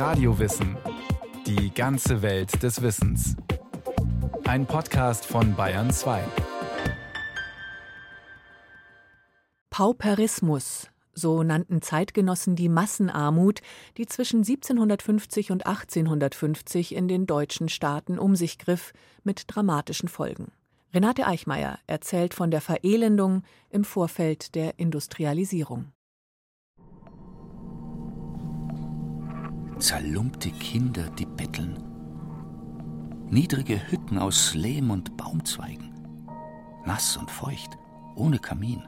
Radiowissen. Die ganze Welt des Wissens. Ein Podcast von Bayern 2. Pauperismus, so nannten Zeitgenossen die Massenarmut, die zwischen 1750 und 1850 in den deutschen Staaten um sich griff, mit dramatischen Folgen. Renate Eichmeier erzählt von der Verelendung im Vorfeld der Industrialisierung. Zerlumpte Kinder, die betteln. Niedrige Hütten aus Lehm und Baumzweigen. Nass und feucht, ohne Kamin.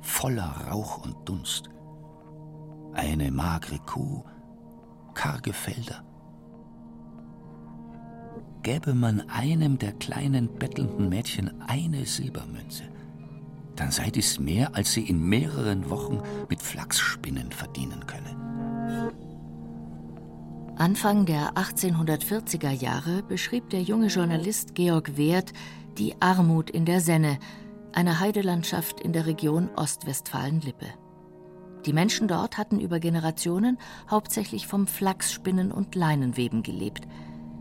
Voller Rauch und Dunst. Eine magere Kuh, karge Felder. Gäbe man einem der kleinen bettelnden Mädchen eine Silbermünze, dann sei dies mehr, als sie in mehreren Wochen mit Flachsspinnen verdienen könne. Anfang der 1840er Jahre beschrieb der junge Journalist Georg Wehrt die Armut in der Senne, einer Heidelandschaft in der Region Ostwestfalen-Lippe. Die Menschen dort hatten über Generationen hauptsächlich vom Flachsspinnen und Leinenweben gelebt.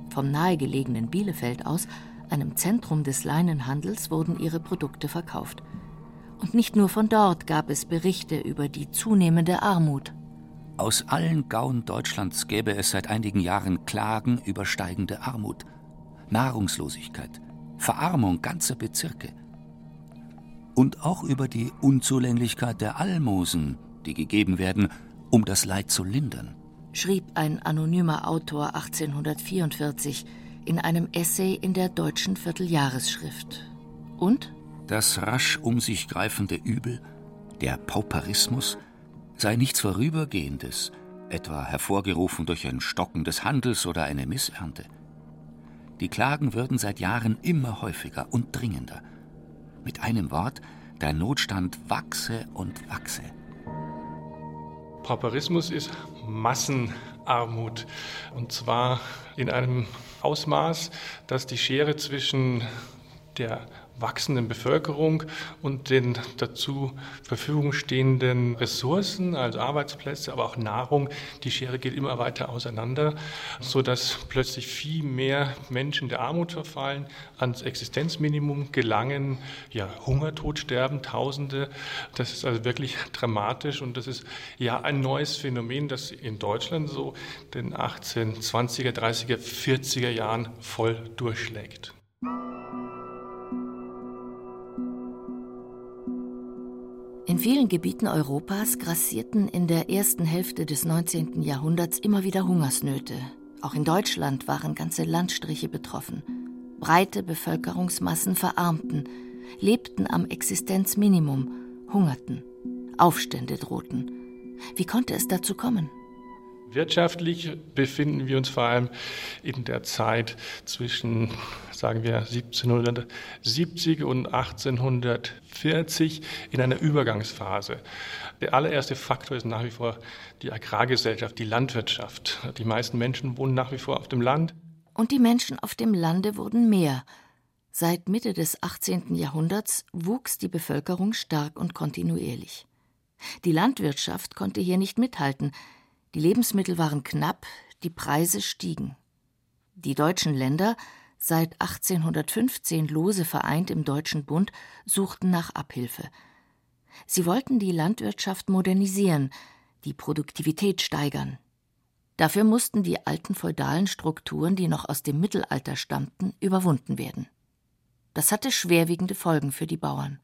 Vom nahegelegenen Bielefeld aus, einem Zentrum des Leinenhandels, wurden ihre Produkte verkauft. Und nicht nur von dort gab es Berichte über die zunehmende Armut aus allen Gauen Deutschlands gäbe es seit einigen Jahren Klagen über steigende Armut, Nahrungslosigkeit, Verarmung ganzer Bezirke. Und auch über die Unzulänglichkeit der Almosen, die gegeben werden, um das Leid zu lindern. Schrieb ein anonymer Autor 1844 in einem Essay in der deutschen Vierteljahresschrift. Und? Das rasch um sich greifende Übel, der Pauperismus, sei nichts Vorübergehendes, etwa hervorgerufen durch ein Stocken des Handels oder eine Missernte. Die Klagen würden seit Jahren immer häufiger und dringender. Mit einem Wort, der Notstand wachse und wachse. Pauperismus ist Massenarmut. Und zwar in einem Ausmaß, dass die Schere zwischen der wachsenden Bevölkerung und den dazu Verfügung stehenden Ressourcen, also Arbeitsplätze, aber auch Nahrung, die Schere geht immer weiter auseinander, sodass plötzlich viel mehr Menschen der Armut verfallen, ans Existenzminimum gelangen, ja, Hungertod sterben, Tausende. Das ist also wirklich dramatisch und das ist ja ein neues Phänomen, das in Deutschland so den 1820er, 30er, 40er Jahren voll durchschlägt. In vielen Gebieten Europas grassierten in der ersten Hälfte des 19. Jahrhunderts immer wieder Hungersnöte. Auch in Deutschland waren ganze Landstriche betroffen. Breite Bevölkerungsmassen verarmten, lebten am Existenzminimum, hungerten. Aufstände drohten. Wie konnte es dazu kommen? Wirtschaftlich befinden wir uns vor allem in der Zeit zwischen, sagen wir, 1770 und 1840 in einer Übergangsphase. Der allererste Faktor ist nach wie vor die Agrargesellschaft, die Landwirtschaft. Die meisten Menschen wohnen nach wie vor auf dem Land. Und die Menschen auf dem Lande wurden mehr. Seit Mitte des 18. Jahrhunderts wuchs die Bevölkerung stark und kontinuierlich. Die Landwirtschaft konnte hier nicht mithalten, die Lebensmittel waren knapp, die Preise stiegen. Die deutschen Länder, seit 1815 lose vereint im Deutschen Bund, suchten nach Abhilfe. Sie wollten die Landwirtschaft modernisieren, die Produktivität steigern. Dafür mussten die alten feudalen Strukturen, die noch aus dem Mittelalter stammten, überwunden werden. Das hatte schwerwiegende Folgen für die Bauern.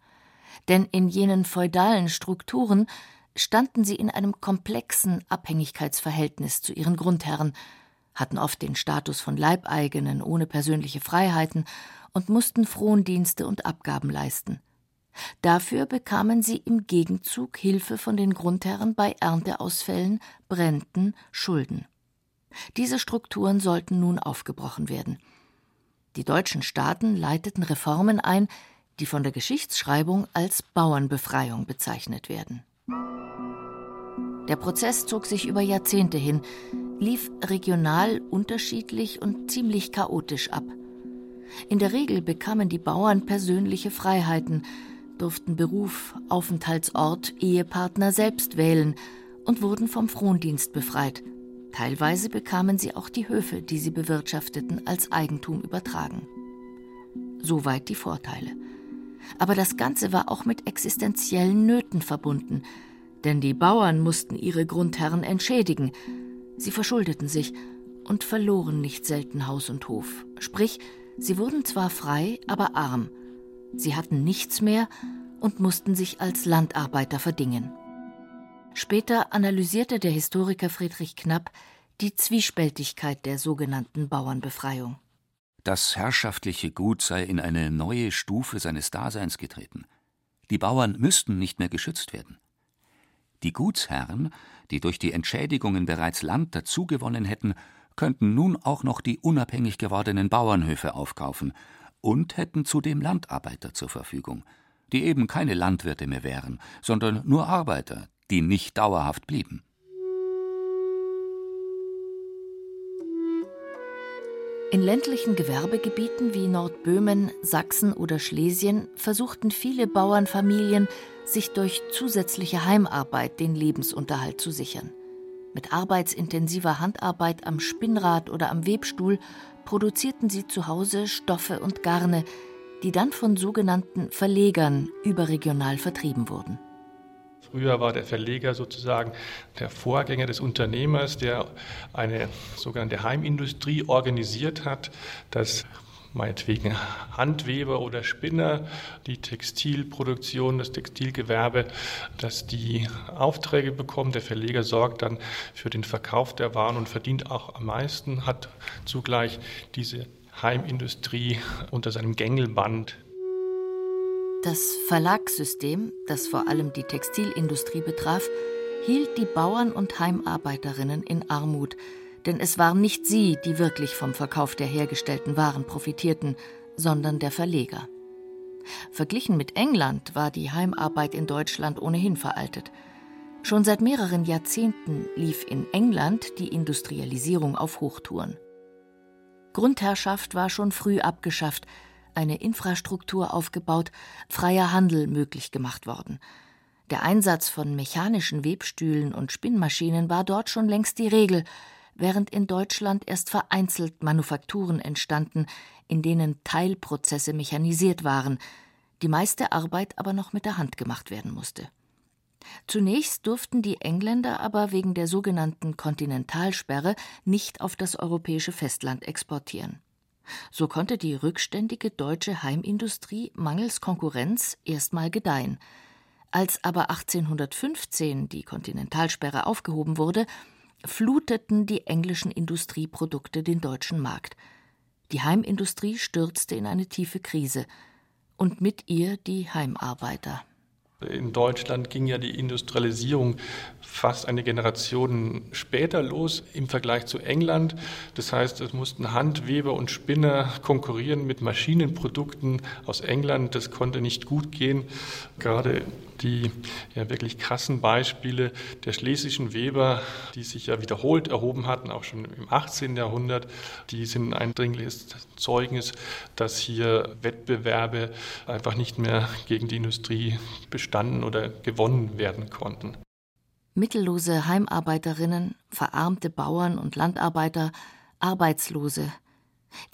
Denn in jenen feudalen Strukturen standen sie in einem komplexen Abhängigkeitsverhältnis zu ihren Grundherren, hatten oft den Status von Leibeigenen ohne persönliche Freiheiten und mussten Frondienste und Abgaben leisten. Dafür bekamen sie im Gegenzug Hilfe von den Grundherren bei Ernteausfällen, Bränden, Schulden. Diese Strukturen sollten nun aufgebrochen werden. Die deutschen Staaten leiteten Reformen ein, die von der Geschichtsschreibung als Bauernbefreiung bezeichnet werden. Der Prozess zog sich über Jahrzehnte hin, lief regional unterschiedlich und ziemlich chaotisch ab. In der Regel bekamen die Bauern persönliche Freiheiten, durften Beruf, Aufenthaltsort, Ehepartner selbst wählen und wurden vom Frondienst befreit. Teilweise bekamen sie auch die Höfe, die sie bewirtschafteten, als Eigentum übertragen. Soweit die Vorteile. Aber das Ganze war auch mit existenziellen Nöten verbunden, denn die Bauern mussten ihre Grundherren entschädigen. Sie verschuldeten sich und verloren nicht selten Haus und Hof. Sprich, sie wurden zwar frei, aber arm. Sie hatten nichts mehr und mussten sich als Landarbeiter verdingen. Später analysierte der Historiker Friedrich Knapp die Zwiespältigkeit der sogenannten Bauernbefreiung. Das herrschaftliche Gut sei in eine neue Stufe seines Daseins getreten. Die Bauern müssten nicht mehr geschützt werden. Die Gutsherren, die durch die Entschädigungen bereits Land dazugewonnen hätten, könnten nun auch noch die unabhängig gewordenen Bauernhöfe aufkaufen und hätten zudem Landarbeiter zur Verfügung, die eben keine Landwirte mehr wären, sondern nur Arbeiter, die nicht dauerhaft blieben. In ländlichen Gewerbegebieten wie Nordböhmen, Sachsen oder Schlesien versuchten viele Bauernfamilien, sich durch zusätzliche Heimarbeit den Lebensunterhalt zu sichern. Mit arbeitsintensiver Handarbeit am Spinnrad oder am Webstuhl produzierten sie zu Hause Stoffe und Garne, die dann von sogenannten Verlegern überregional vertrieben wurden. Früher war der Verleger sozusagen der Vorgänger des Unternehmers, der eine sogenannte Heimindustrie organisiert hat, dass meinetwegen Handweber oder Spinner, die Textilproduktion, das Textilgewerbe, dass die Aufträge bekommen. Der Verleger sorgt dann für den Verkauf der Waren und verdient auch am meisten, hat zugleich diese Heimindustrie unter seinem Gängelband das Verlagssystem, das vor allem die Textilindustrie betraf, hielt die Bauern und Heimarbeiterinnen in Armut, denn es waren nicht sie, die wirklich vom Verkauf der hergestellten Waren profitierten, sondern der Verleger. Verglichen mit England war die Heimarbeit in Deutschland ohnehin veraltet. Schon seit mehreren Jahrzehnten lief in England die Industrialisierung auf Hochtouren. Grundherrschaft war schon früh abgeschafft, eine Infrastruktur aufgebaut, freier Handel möglich gemacht worden. Der Einsatz von mechanischen Webstühlen und Spinnmaschinen war dort schon längst die Regel, während in Deutschland erst vereinzelt Manufakturen entstanden, in denen Teilprozesse mechanisiert waren, die meiste Arbeit aber noch mit der Hand gemacht werden musste. Zunächst durften die Engländer aber wegen der sogenannten Kontinentalsperre nicht auf das europäische Festland exportieren. So konnte die rückständige deutsche Heimindustrie mangels Konkurrenz erstmal gedeihen. Als aber 1815 die Kontinentalsperre aufgehoben wurde, fluteten die englischen Industrieprodukte den deutschen Markt. Die Heimindustrie stürzte in eine tiefe Krise und mit ihr die Heimarbeiter. In Deutschland ging ja die Industrialisierung fast eine Generation später los im Vergleich zu England. Das heißt, es mussten Handweber und Spinner konkurrieren mit Maschinenprodukten aus England. Das konnte nicht gut gehen. Gerade die ja wirklich krassen Beispiele der schlesischen Weber, die sich ja wiederholt erhoben hatten, auch schon im 18. Jahrhundert, die sind ein dringliches Zeugnis, dass hier Wettbewerbe einfach nicht mehr gegen die Industrie bestanden oder gewonnen werden konnten. Mittellose Heimarbeiterinnen, verarmte Bauern und Landarbeiter, Arbeitslose,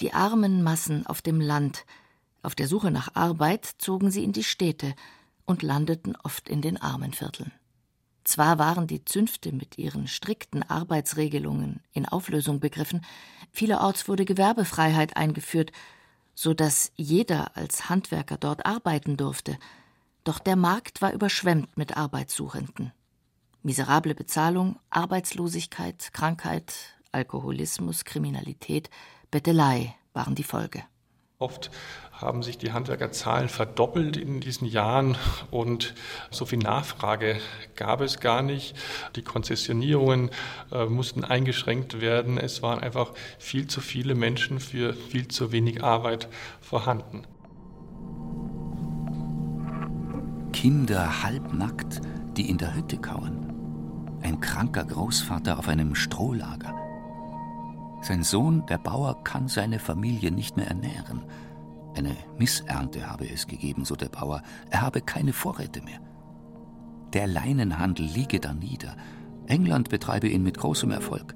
die armen Massen auf dem Land, auf der Suche nach Arbeit zogen sie in die Städte und landeten oft in den Armenvierteln. Zwar waren die Zünfte mit ihren strikten Arbeitsregelungen in Auflösung begriffen, vielerorts wurde Gewerbefreiheit eingeführt, so dass jeder als Handwerker dort arbeiten durfte, doch der Markt war überschwemmt mit Arbeitssuchenden. Miserable Bezahlung, Arbeitslosigkeit, Krankheit, Alkoholismus, Kriminalität, Bettelei waren die Folge. Oft haben sich die Handwerkerzahlen verdoppelt in diesen Jahren und so viel Nachfrage gab es gar nicht. Die Konzessionierungen äh, mussten eingeschränkt werden. Es waren einfach viel zu viele Menschen für viel zu wenig Arbeit vorhanden. Kinder halbnackt, die in der Hütte kauern ein kranker Großvater auf einem Strohlager. Sein Sohn, der Bauer, kann seine Familie nicht mehr ernähren. Eine Missernte habe es gegeben, so der Bauer. Er habe keine Vorräte mehr. Der Leinenhandel liege da nieder. England betreibe ihn mit großem Erfolg.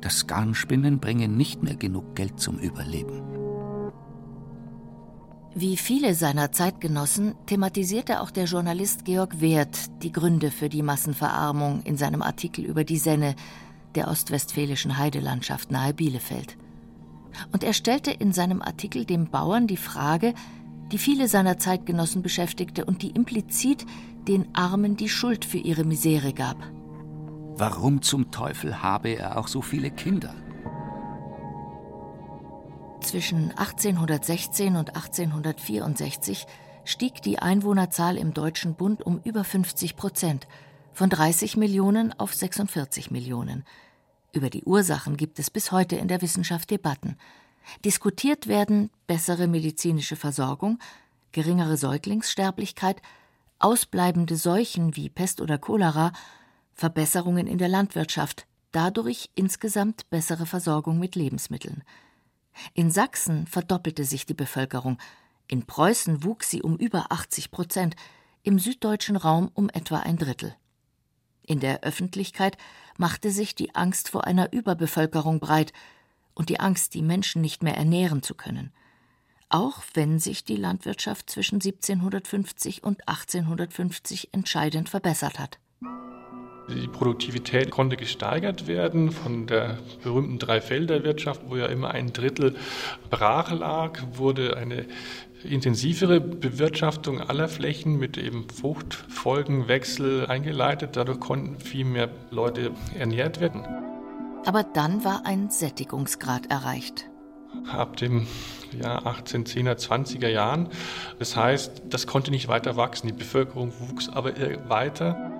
Das Garnspinnen bringe nicht mehr genug Geld zum Überleben. Wie viele seiner Zeitgenossen thematisierte auch der Journalist Georg Werth die Gründe für die Massenverarmung in seinem Artikel über die Senne, der ostwestfälischen Heidelandschaft nahe Bielefeld. Und er stellte in seinem Artikel dem Bauern die Frage, die viele seiner Zeitgenossen beschäftigte und die implizit den Armen die Schuld für ihre Misere gab. Warum zum Teufel habe er auch so viele Kinder? Zwischen 1816 und 1864 stieg die Einwohnerzahl im Deutschen Bund um über 50 Prozent, von 30 Millionen auf 46 Millionen. Über die Ursachen gibt es bis heute in der Wissenschaft Debatten. Diskutiert werden bessere medizinische Versorgung, geringere Säuglingssterblichkeit, ausbleibende Seuchen wie Pest oder Cholera, Verbesserungen in der Landwirtschaft, dadurch insgesamt bessere Versorgung mit Lebensmitteln. In Sachsen verdoppelte sich die Bevölkerung, in Preußen wuchs sie um über 80 Prozent, im süddeutschen Raum um etwa ein Drittel. In der Öffentlichkeit machte sich die Angst vor einer Überbevölkerung breit und die Angst, die Menschen nicht mehr ernähren zu können. Auch wenn sich die Landwirtschaft zwischen 1750 und 1850 entscheidend verbessert hat. Die Produktivität konnte gesteigert werden von der berühmten Dreifelderwirtschaft, wo ja immer ein Drittel brach lag, wurde eine intensivere Bewirtschaftung aller Flächen mit eben Fruchtfolgenwechsel eingeleitet. Dadurch konnten viel mehr Leute ernährt werden. Aber dann war ein Sättigungsgrad erreicht. Ab dem Jahr 1810er, 20er Jahren. Das heißt, das konnte nicht weiter wachsen. Die Bevölkerung wuchs aber weiter.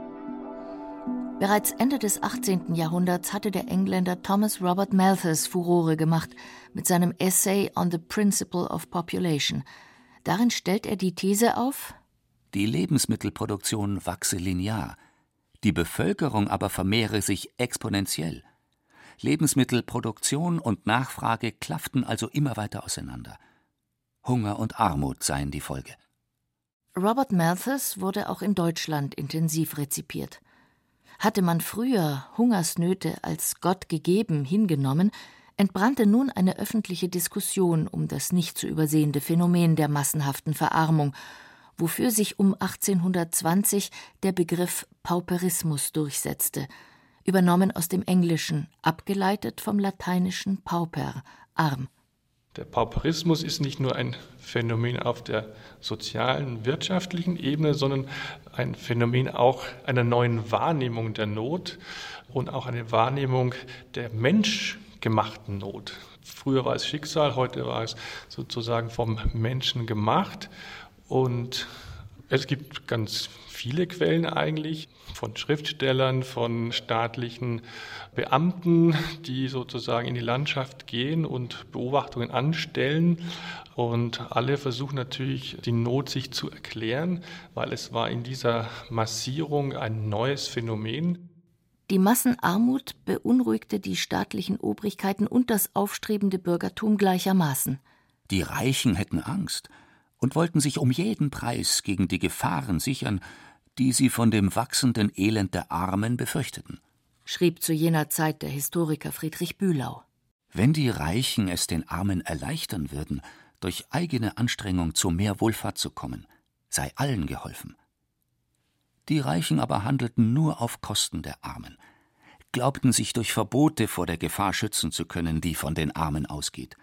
Bereits Ende des 18. Jahrhunderts hatte der Engländer Thomas Robert Malthus Furore gemacht mit seinem Essay on the Principle of Population. Darin stellt er die These auf, die Lebensmittelproduktion wachse linear, die Bevölkerung aber vermehre sich exponentiell. Lebensmittelproduktion und Nachfrage klafften also immer weiter auseinander. Hunger und Armut seien die Folge. Robert Malthus wurde auch in Deutschland intensiv rezipiert. Hatte man früher Hungersnöte als Gott gegeben hingenommen, entbrannte nun eine öffentliche Diskussion um das nicht zu übersehende Phänomen der massenhaften Verarmung, wofür sich um 1820 der Begriff Pauperismus durchsetzte, übernommen aus dem Englischen, abgeleitet vom lateinischen pauper, arm. Der Pauperismus ist nicht nur ein Phänomen auf der sozialen, wirtschaftlichen Ebene, sondern ein Phänomen auch einer neuen Wahrnehmung der Not und auch eine Wahrnehmung der menschgemachten Not. Früher war es Schicksal, heute war es sozusagen vom Menschen gemacht. Und es gibt ganz viele Quellen eigentlich von Schriftstellern, von staatlichen Beamten, die sozusagen in die Landschaft gehen und Beobachtungen anstellen. Und alle versuchen natürlich, die Not sich zu erklären, weil es war in dieser Massierung ein neues Phänomen. Die Massenarmut beunruhigte die staatlichen Obrigkeiten und das aufstrebende Bürgertum gleichermaßen. Die Reichen hätten Angst und wollten sich um jeden Preis gegen die Gefahren sichern, die sie von dem wachsenden Elend der Armen befürchteten, schrieb zu jener Zeit der Historiker Friedrich Bühlau. Wenn die Reichen es den Armen erleichtern würden, durch eigene Anstrengung zu mehr Wohlfahrt zu kommen, sei allen geholfen. Die Reichen aber handelten nur auf Kosten der Armen, glaubten sich durch Verbote vor der Gefahr schützen zu können, die von den Armen ausgeht,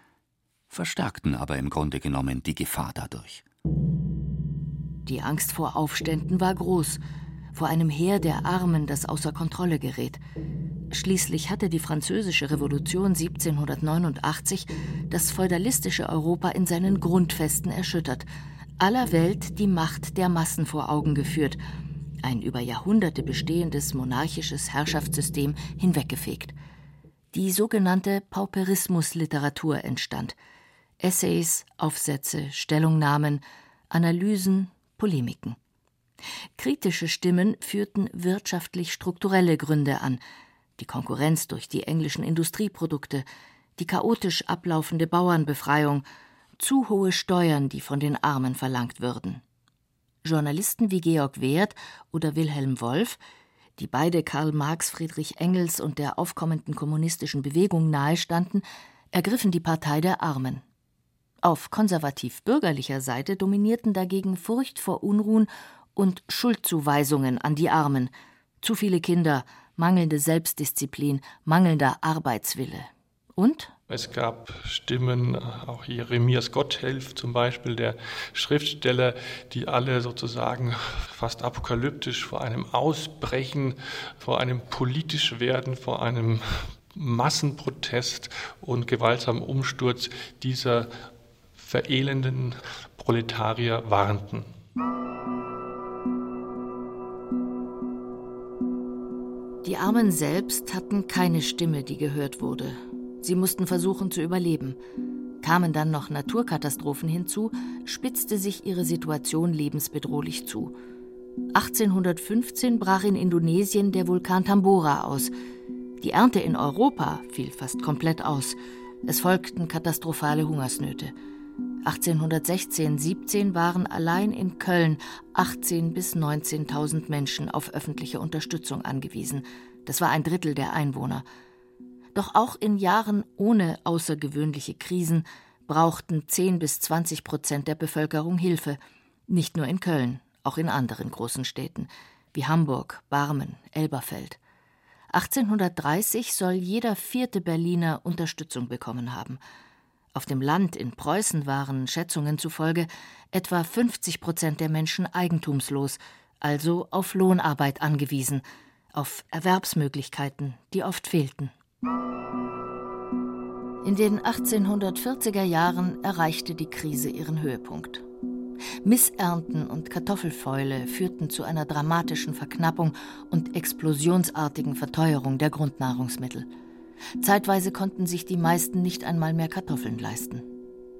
verstärkten aber im Grunde genommen die Gefahr dadurch. Die Angst vor Aufständen war groß, vor einem Heer der Armen, das außer Kontrolle gerät. Schließlich hatte die Französische Revolution 1789 das feudalistische Europa in seinen Grundfesten erschüttert, aller Welt die Macht der Massen vor Augen geführt, ein über Jahrhunderte bestehendes monarchisches Herrschaftssystem hinweggefegt. Die sogenannte Pauperismusliteratur entstand. Essays, Aufsätze, Stellungnahmen, Analysen, Polemiken. Kritische Stimmen führten wirtschaftlich strukturelle Gründe an, die Konkurrenz durch die englischen Industrieprodukte, die chaotisch ablaufende Bauernbefreiung, zu hohe Steuern, die von den Armen verlangt würden. Journalisten wie Georg Werth oder Wilhelm Wolf die beide Karl Marx, Friedrich Engels und der aufkommenden kommunistischen Bewegung nahestanden, ergriffen die Partei der Armen. Auf konservativ-bürgerlicher Seite dominierten dagegen Furcht vor Unruhen und Schuldzuweisungen an die Armen, zu viele Kinder, mangelnde Selbstdisziplin, mangelnder Arbeitswille. Und es gab Stimmen, auch Jeremias Gotthelf zum Beispiel, der Schriftsteller, die alle sozusagen fast apokalyptisch vor einem Ausbrechen, vor einem politisch Werden, vor einem Massenprotest und gewaltsamen Umsturz dieser verelenden Proletarier warnten. Die Armen selbst hatten keine Stimme, die gehört wurde. Sie mussten versuchen zu überleben. Kamen dann noch Naturkatastrophen hinzu, spitzte sich ihre Situation lebensbedrohlich zu. 1815 brach in Indonesien der Vulkan Tambora aus. Die Ernte in Europa fiel fast komplett aus. Es folgten katastrophale Hungersnöte. 1816-17 waren allein in Köln 18.000 bis 19.000 Menschen auf öffentliche Unterstützung angewiesen. Das war ein Drittel der Einwohner. Doch auch in Jahren ohne außergewöhnliche Krisen brauchten 10 bis 20 Prozent der Bevölkerung Hilfe, nicht nur in Köln, auch in anderen großen Städten wie Hamburg, Barmen, Elberfeld. 1830 soll jeder vierte Berliner Unterstützung bekommen haben. Auf dem Land in Preußen waren Schätzungen zufolge etwa 50 Prozent der Menschen eigentumslos, also auf Lohnarbeit angewiesen, auf Erwerbsmöglichkeiten, die oft fehlten. In den 1840er Jahren erreichte die Krise ihren Höhepunkt. Missernten und Kartoffelfäule führten zu einer dramatischen Verknappung und explosionsartigen Verteuerung der Grundnahrungsmittel. Zeitweise konnten sich die meisten nicht einmal mehr Kartoffeln leisten.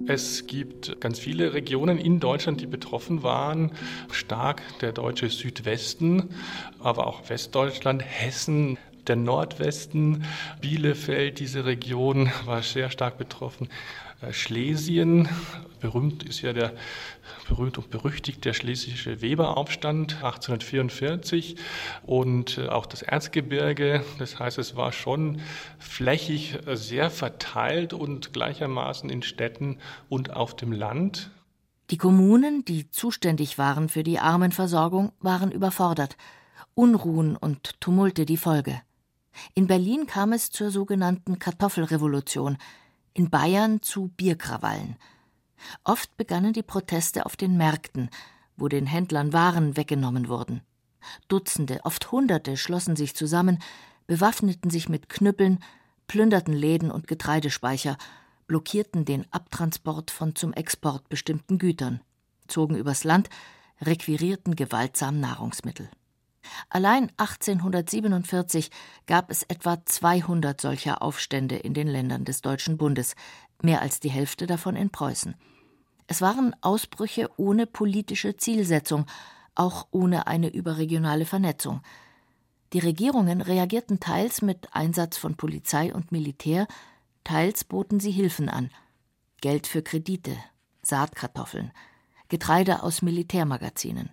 Es gibt ganz viele Regionen in Deutschland, die betroffen waren. Stark der deutsche Südwesten, aber auch Westdeutschland, Hessen, der Nordwesten, Bielefeld, diese Region war sehr stark betroffen. Äh, Schlesien, berühmt ist ja der berühmt und berüchtigt der schlesische Weberaufstand 1844 und äh, auch das Erzgebirge. Das heißt, es war schon flächig äh, sehr verteilt und gleichermaßen in Städten und auf dem Land. Die Kommunen, die zuständig waren für die Armenversorgung, waren überfordert. Unruhen und Tumulte die Folge. In Berlin kam es zur sogenannten Kartoffelrevolution, in Bayern zu Bierkrawallen. Oft begannen die Proteste auf den Märkten, wo den Händlern Waren weggenommen wurden. Dutzende, oft Hunderte schlossen sich zusammen, bewaffneten sich mit Knüppeln, plünderten Läden und Getreidespeicher, blockierten den Abtransport von zum Export bestimmten Gütern, zogen übers Land, requirierten gewaltsam Nahrungsmittel. Allein 1847 gab es etwa 200 solcher Aufstände in den Ländern des Deutschen Bundes, mehr als die Hälfte davon in Preußen. Es waren Ausbrüche ohne politische Zielsetzung, auch ohne eine überregionale Vernetzung. Die Regierungen reagierten teils mit Einsatz von Polizei und Militär, teils boten sie Hilfen an. Geld für Kredite, Saatkartoffeln, Getreide aus Militärmagazinen.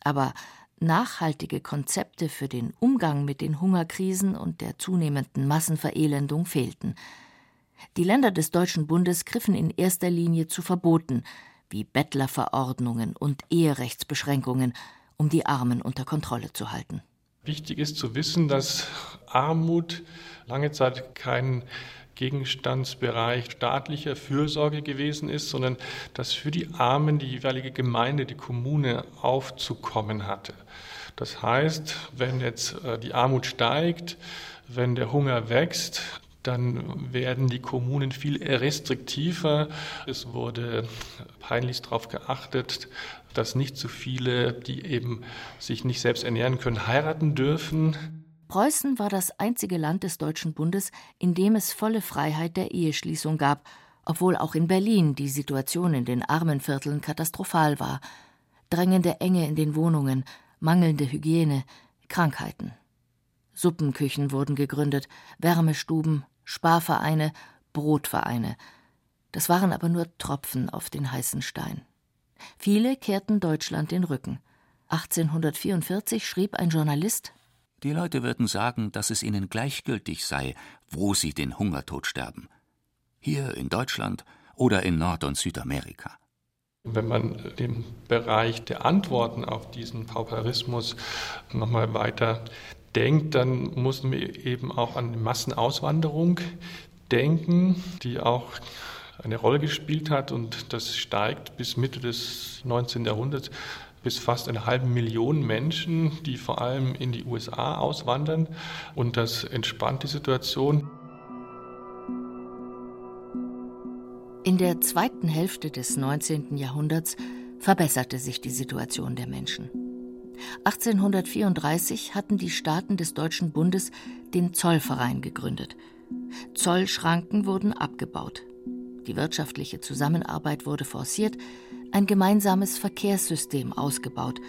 Aber nachhaltige Konzepte für den Umgang mit den Hungerkrisen und der zunehmenden Massenverelendung fehlten. Die Länder des Deutschen Bundes griffen in erster Linie zu Verboten wie Bettlerverordnungen und Eherechtsbeschränkungen, um die Armen unter Kontrolle zu halten. Wichtig ist zu wissen, dass Armut lange Zeit kein Gegenstandsbereich staatlicher Fürsorge gewesen ist, sondern dass für die Armen die jeweilige Gemeinde, die Kommune aufzukommen hatte. Das heißt, wenn jetzt äh, die Armut steigt, wenn der Hunger wächst, dann werden die Kommunen viel restriktiver. Es wurde peinlichst darauf geachtet, dass nicht zu viele, die eben sich nicht selbst ernähren können, heiraten dürfen. Preußen war das einzige Land des Deutschen Bundes, in dem es volle Freiheit der Eheschließung gab, obwohl auch in Berlin die Situation in den Armenvierteln katastrophal war. Drängende Enge in den Wohnungen, mangelnde Hygiene, Krankheiten. Suppenküchen wurden gegründet, Wärmestuben, Sparvereine, Brotvereine. Das waren aber nur Tropfen auf den heißen Stein. Viele kehrten Deutschland den Rücken. 1844 schrieb ein Journalist Die Leute würden sagen, dass es ihnen gleichgültig sei, wo sie den Hungertod sterben. Hier in Deutschland oder in Nord- und Südamerika. Wenn man den Bereich der Antworten auf diesen Pauperismus nochmal weiter denkt, dann muss man eben auch an die Massenauswanderung denken, die auch eine Rolle gespielt hat und das steigt bis Mitte des 19. Jahrhunderts bis fast eine halbe Million Menschen, die vor allem in die USA auswandern und das entspannt die Situation. In der zweiten Hälfte des 19. Jahrhunderts verbesserte sich die Situation der Menschen. 1834 hatten die Staaten des Deutschen Bundes den Zollverein gegründet. Zollschranken wurden abgebaut. Die wirtschaftliche Zusammenarbeit wurde forciert, ein gemeinsames Verkehrssystem ausgebaut,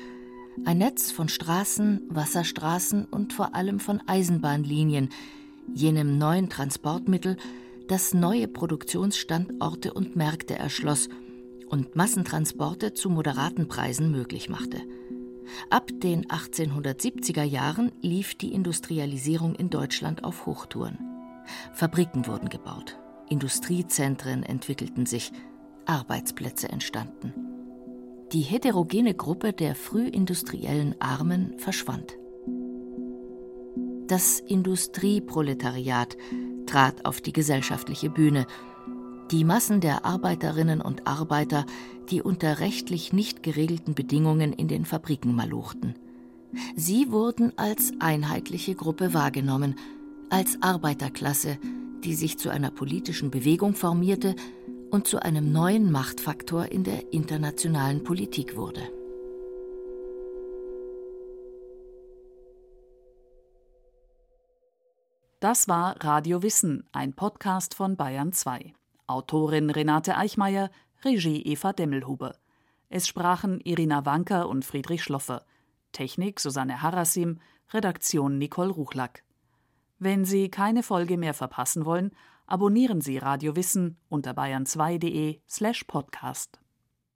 ein Netz von Straßen, Wasserstraßen und vor allem von Eisenbahnlinien, jenem neuen Transportmittel, das neue Produktionsstandorte und Märkte erschloss und Massentransporte zu moderaten Preisen möglich machte. Ab den 1870er Jahren lief die Industrialisierung in Deutschland auf Hochtouren. Fabriken wurden gebaut, Industriezentren entwickelten sich, Arbeitsplätze entstanden. Die heterogene Gruppe der frühindustriellen Armen verschwand. Das Industrieproletariat trat auf die gesellschaftliche Bühne. Die Massen der Arbeiterinnen und Arbeiter, die unter rechtlich nicht geregelten Bedingungen in den Fabriken maluchten. Sie wurden als einheitliche Gruppe wahrgenommen, als Arbeiterklasse, die sich zu einer politischen Bewegung formierte und zu einem neuen Machtfaktor in der internationalen Politik wurde. Das war Radio Wissen, ein Podcast von Bayern 2. Autorin Renate Eichmeier, Regie Eva Demmelhuber. Es sprachen Irina Wanker und Friedrich Schloffer. Technik Susanne Harassim, Redaktion Nicole Ruchlack. Wenn Sie keine Folge mehr verpassen wollen, abonnieren Sie Radio Wissen unter bayern2.de slash podcast.